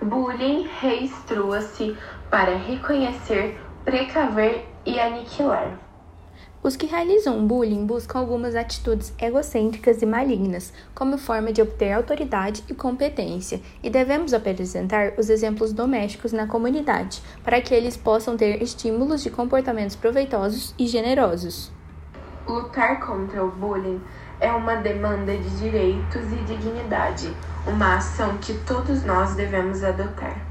Bullying reestrua-se para reconhecer, precaver e aniquilar. Os que realizam bullying buscam algumas atitudes egocêntricas e malignas, como forma de obter autoridade e competência, e devemos apresentar os exemplos domésticos na comunidade, para que eles possam ter estímulos de comportamentos proveitosos e generosos. Lutar contra o bullying é uma demanda de direitos e dignidade, uma ação que todos nós devemos adotar.